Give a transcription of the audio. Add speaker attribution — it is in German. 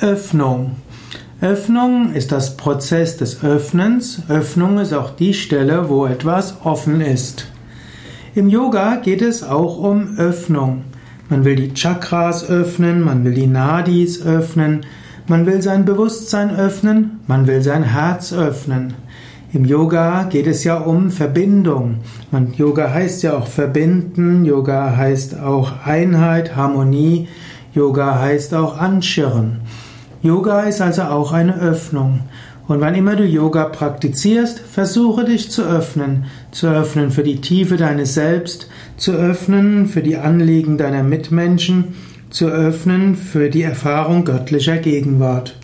Speaker 1: Öffnung. Öffnung ist das Prozess des Öffnens. Öffnung ist auch die Stelle, wo etwas offen ist. Im Yoga geht es auch um Öffnung. Man will die Chakras öffnen, man will die Nadis öffnen, man will sein Bewusstsein öffnen, man will sein Herz öffnen. Im Yoga geht es ja um Verbindung. Man, Yoga heißt ja auch verbinden, Yoga heißt auch Einheit, Harmonie, Yoga heißt auch anschirren. Yoga ist also auch eine Öffnung. Und wann immer du Yoga praktizierst, versuche dich zu öffnen, zu öffnen für die Tiefe deines Selbst, zu öffnen für die Anliegen deiner Mitmenschen, zu öffnen für die Erfahrung göttlicher Gegenwart.